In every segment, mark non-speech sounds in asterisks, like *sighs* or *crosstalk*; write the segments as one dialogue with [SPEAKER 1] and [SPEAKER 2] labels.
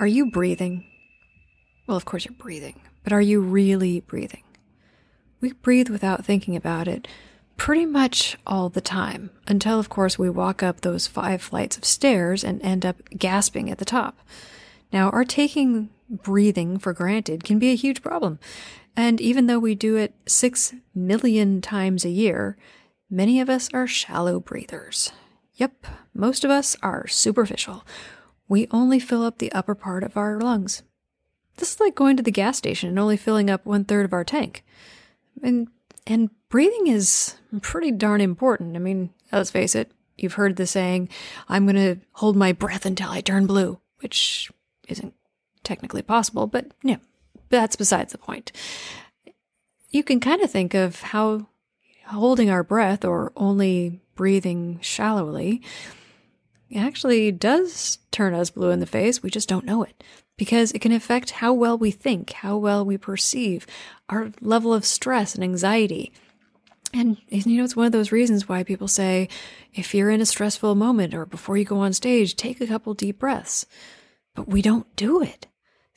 [SPEAKER 1] Are you breathing? Well, of course you're breathing, but are you really breathing? We breathe without thinking about it pretty much all the time, until, of course, we walk up those five flights of stairs and end up gasping at the top. Now, our taking breathing for granted can be a huge problem. And even though we do it six million times a year, many of us are shallow breathers. Yep, most of us are superficial we only fill up the upper part of our lungs. This is like going to the gas station and only filling up one third of our tank. And and breathing is pretty darn important. I mean, let's face it, you've heard the saying, I'm gonna hold my breath until I turn blue, which isn't technically possible, but yeah, that's besides the point. You can kind of think of how holding our breath or only breathing shallowly actually does turn us blue in the face. We just don't know it because it can affect how well we think, how well we perceive, our level of stress and anxiety. And you know, it's one of those reasons why people say if you're in a stressful moment or before you go on stage, take a couple deep breaths. But we don't do it.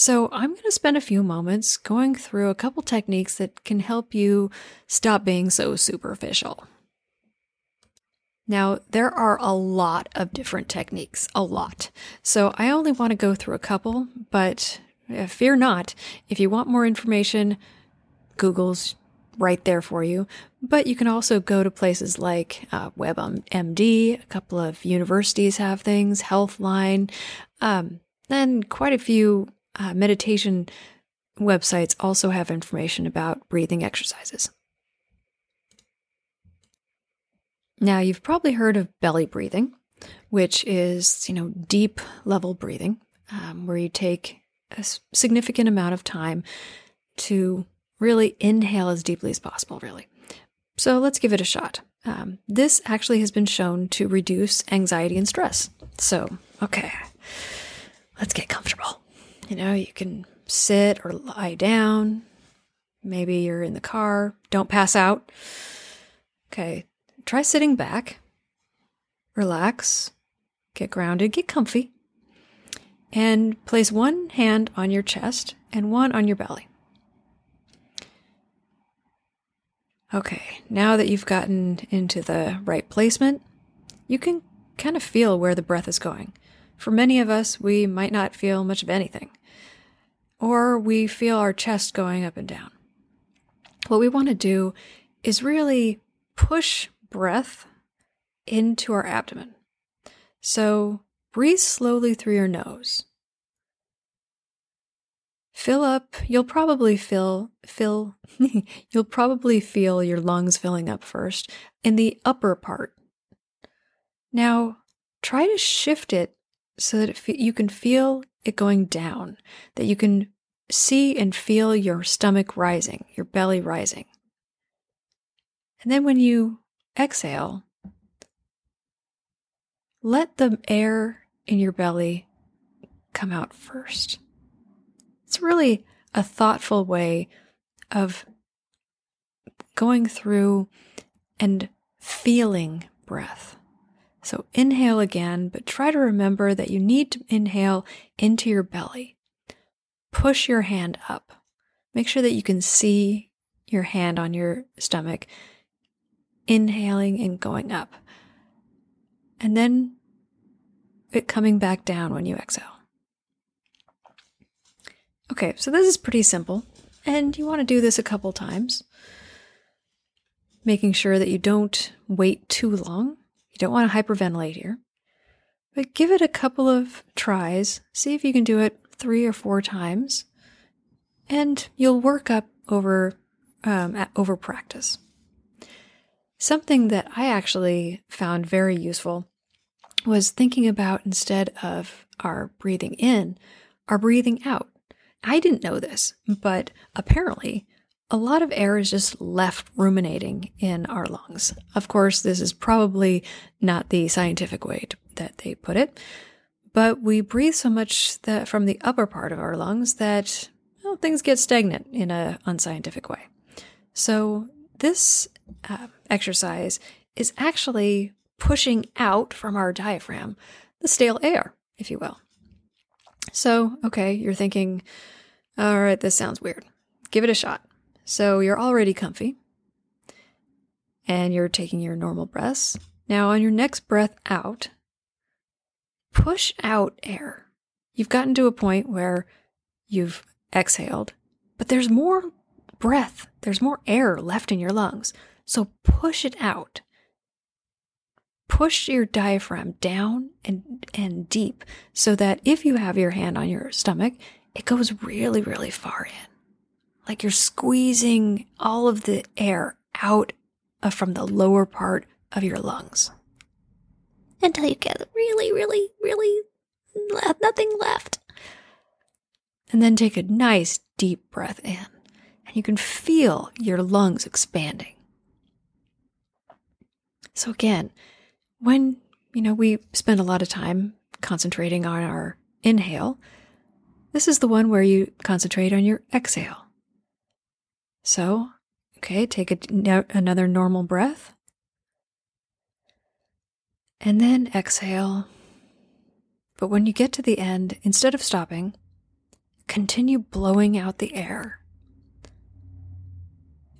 [SPEAKER 1] So I'm going to spend a few moments going through a couple techniques that can help you stop being so superficial. Now, there are a lot of different techniques, a lot. So I only want to go through a couple, but uh, fear not. If you want more information, Google's right there for you. But you can also go to places like uh, WebMD, a couple of universities have things, Healthline, um, then quite a few uh, meditation websites also have information about breathing exercises. Now, you've probably heard of belly breathing, which is, you know, deep level breathing, um, where you take a significant amount of time to really inhale as deeply as possible, really. So let's give it a shot. Um, this actually has been shown to reduce anxiety and stress. So, okay, let's get comfortable. You know, you can sit or lie down. Maybe you're in the car. Don't pass out. Okay, try sitting back, relax, get grounded, get comfy, and place one hand on your chest and one on your belly. Okay, now that you've gotten into the right placement, you can kind of feel where the breath is going. For many of us, we might not feel much of anything, or we feel our chest going up and down. What we want to do is really push breath into our abdomen. So breathe slowly through your nose. Fill up, you'll probably feel fill *laughs* you'll probably feel your lungs filling up first in the upper part. Now, try to shift it so that it you can feel it going down, that you can see and feel your stomach rising, your belly rising. And then when you exhale, let the air in your belly come out first. It's really a thoughtful way of going through and feeling breath. So inhale again, but try to remember that you need to inhale into your belly. Push your hand up. Make sure that you can see your hand on your stomach inhaling and going up. And then it coming back down when you exhale. Okay, so this is pretty simple, and you want to do this a couple times, making sure that you don't wait too long. Don't want to hyperventilate here, but give it a couple of tries. See if you can do it three or four times, and you'll work up over um, over practice. Something that I actually found very useful was thinking about instead of our breathing in, our breathing out. I didn't know this, but apparently a lot of air is just left ruminating in our lungs. Of course, this is probably not the scientific way to, that they put it, but we breathe so much that from the upper part of our lungs that well, things get stagnant in an unscientific way. So this uh, exercise is actually pushing out from our diaphragm the stale air, if you will. So, okay, you're thinking, all right, this sounds weird. Give it a shot. So you're already comfy and you're taking your normal breaths. Now, on your next breath out, push out air. You've gotten to a point where you've exhaled, but there's more breath, there's more air left in your lungs. So push it out. Push your diaphragm down and, and deep so that if you have your hand on your stomach, it goes really, really far in. Like you're squeezing all of the air out from the lower part of your lungs until you get really, really, really nothing left. And then take a nice deep breath in, and you can feel your lungs expanding. So, again, when you know we spend a lot of time concentrating on our inhale, this is the one where you concentrate on your exhale. So, okay, take a, another normal breath. And then exhale. But when you get to the end, instead of stopping, continue blowing out the air.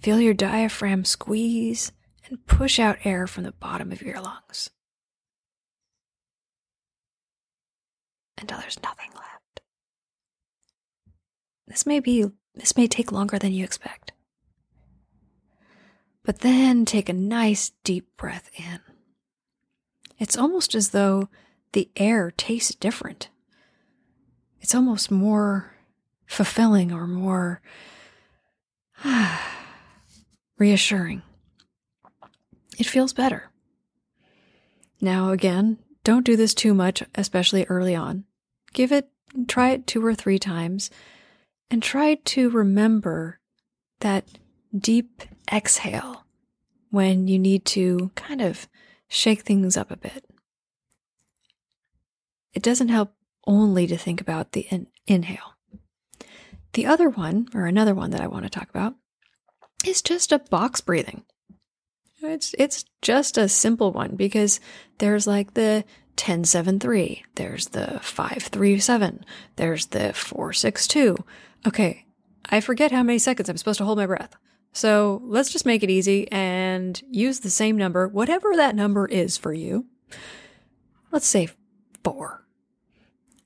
[SPEAKER 1] Feel your diaphragm squeeze and push out air from the bottom of your lungs until there's nothing left. This may be this may take longer than you expect. But then take a nice deep breath in. It's almost as though the air tastes different. It's almost more fulfilling or more *sighs* reassuring. It feels better. Now, again, don't do this too much, especially early on. Give it, try it two or three times, and try to remember that deep exhale when you need to kind of shake things up a bit. It doesn't help only to think about the in- inhale. The other one, or another one that I want to talk about, is just a box breathing. It's it's just a simple one because there's like the 1073, there's the 537, there's the 462. Okay, I forget how many seconds I'm supposed to hold my breath. So let's just make it easy and use the same number, whatever that number is for you. Let's say four.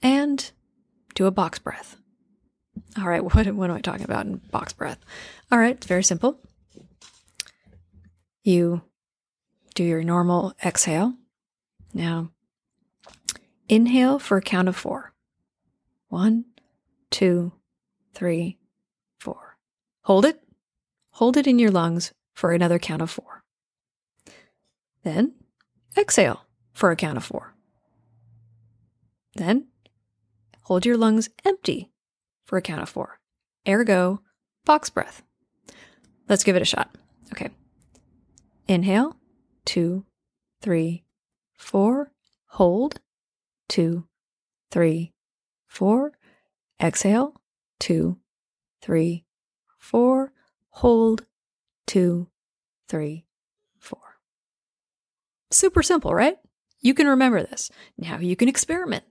[SPEAKER 1] And do a box breath. All right, *laughs* what, what am I talking about in box breath? All right, it's very simple. You do your normal exhale. Now, inhale for a count of four. One, two, three, four. Hold it Hold it in your lungs for another count of four. Then exhale for a count of four. Then hold your lungs empty for a count of four. Ergo, box breath. Let's give it a shot. Okay. Inhale, two, three, four. Hold, two, three, four. Exhale, two, three, four hold, two, three, four. Super simple, right? You can remember this. Now you can experiment.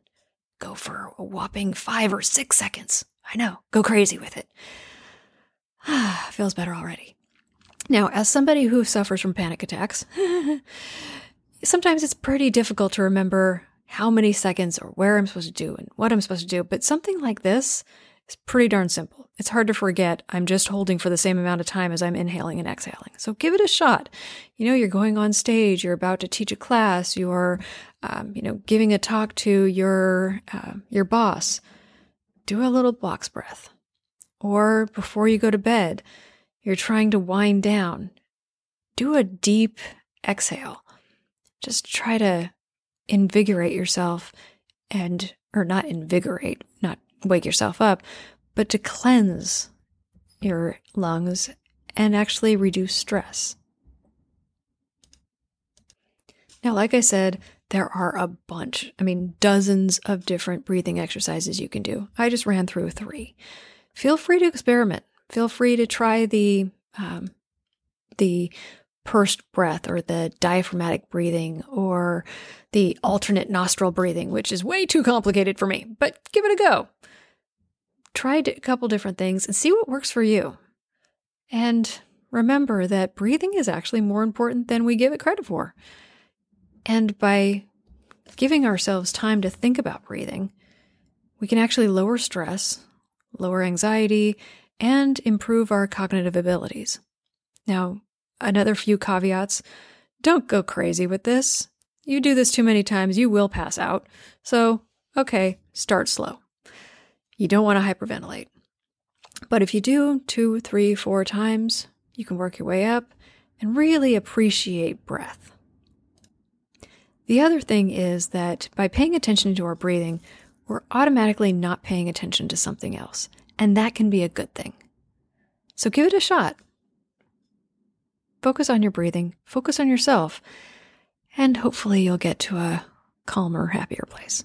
[SPEAKER 1] Go for a whopping five or six seconds. I know, go crazy with it. *sighs* Feels better already. Now, as somebody who suffers from panic attacks, *laughs* sometimes it's pretty difficult to remember how many seconds or where I'm supposed to do and what I'm supposed to do. But something like this is pretty darn simple. It's hard to forget I'm just holding for the same amount of time as I'm inhaling and exhaling. So give it a shot. You know, you're going on stage, you're about to teach a class, you're, um, you know, giving a talk to your uh, your boss. Do a little box breath. Or before you go to bed, you're trying to wind down. Do a deep exhale. Just try to invigorate yourself and, or not invigorate, not wake yourself up, but to cleanse your lungs and actually reduce stress. Now, like I said, There are a bunch, I mean, dozens of different breathing exercises you can do. I just ran through three. Feel free to experiment. Feel free to try the um, the pursed breath or the diaphragmatic breathing or the alternate nostril breathing, which is way too complicated for me, but give it a go. Try a couple different things and see what works for you. And remember that breathing is actually more important than we give it credit for. And by giving ourselves time to think about breathing, we can actually lower stress, lower anxiety, and improve our cognitive abilities. Now, another few caveats don't go crazy with this. You do this too many times, you will pass out. So, okay, start slow. You don't want to hyperventilate. But if you do two, three, four times, you can work your way up and really appreciate breath. The other thing is that by paying attention to our breathing, we're automatically not paying attention to something else, and that can be a good thing. So give it a shot. Focus on your breathing, focus on yourself, and hopefully you'll get to a calmer, happier place.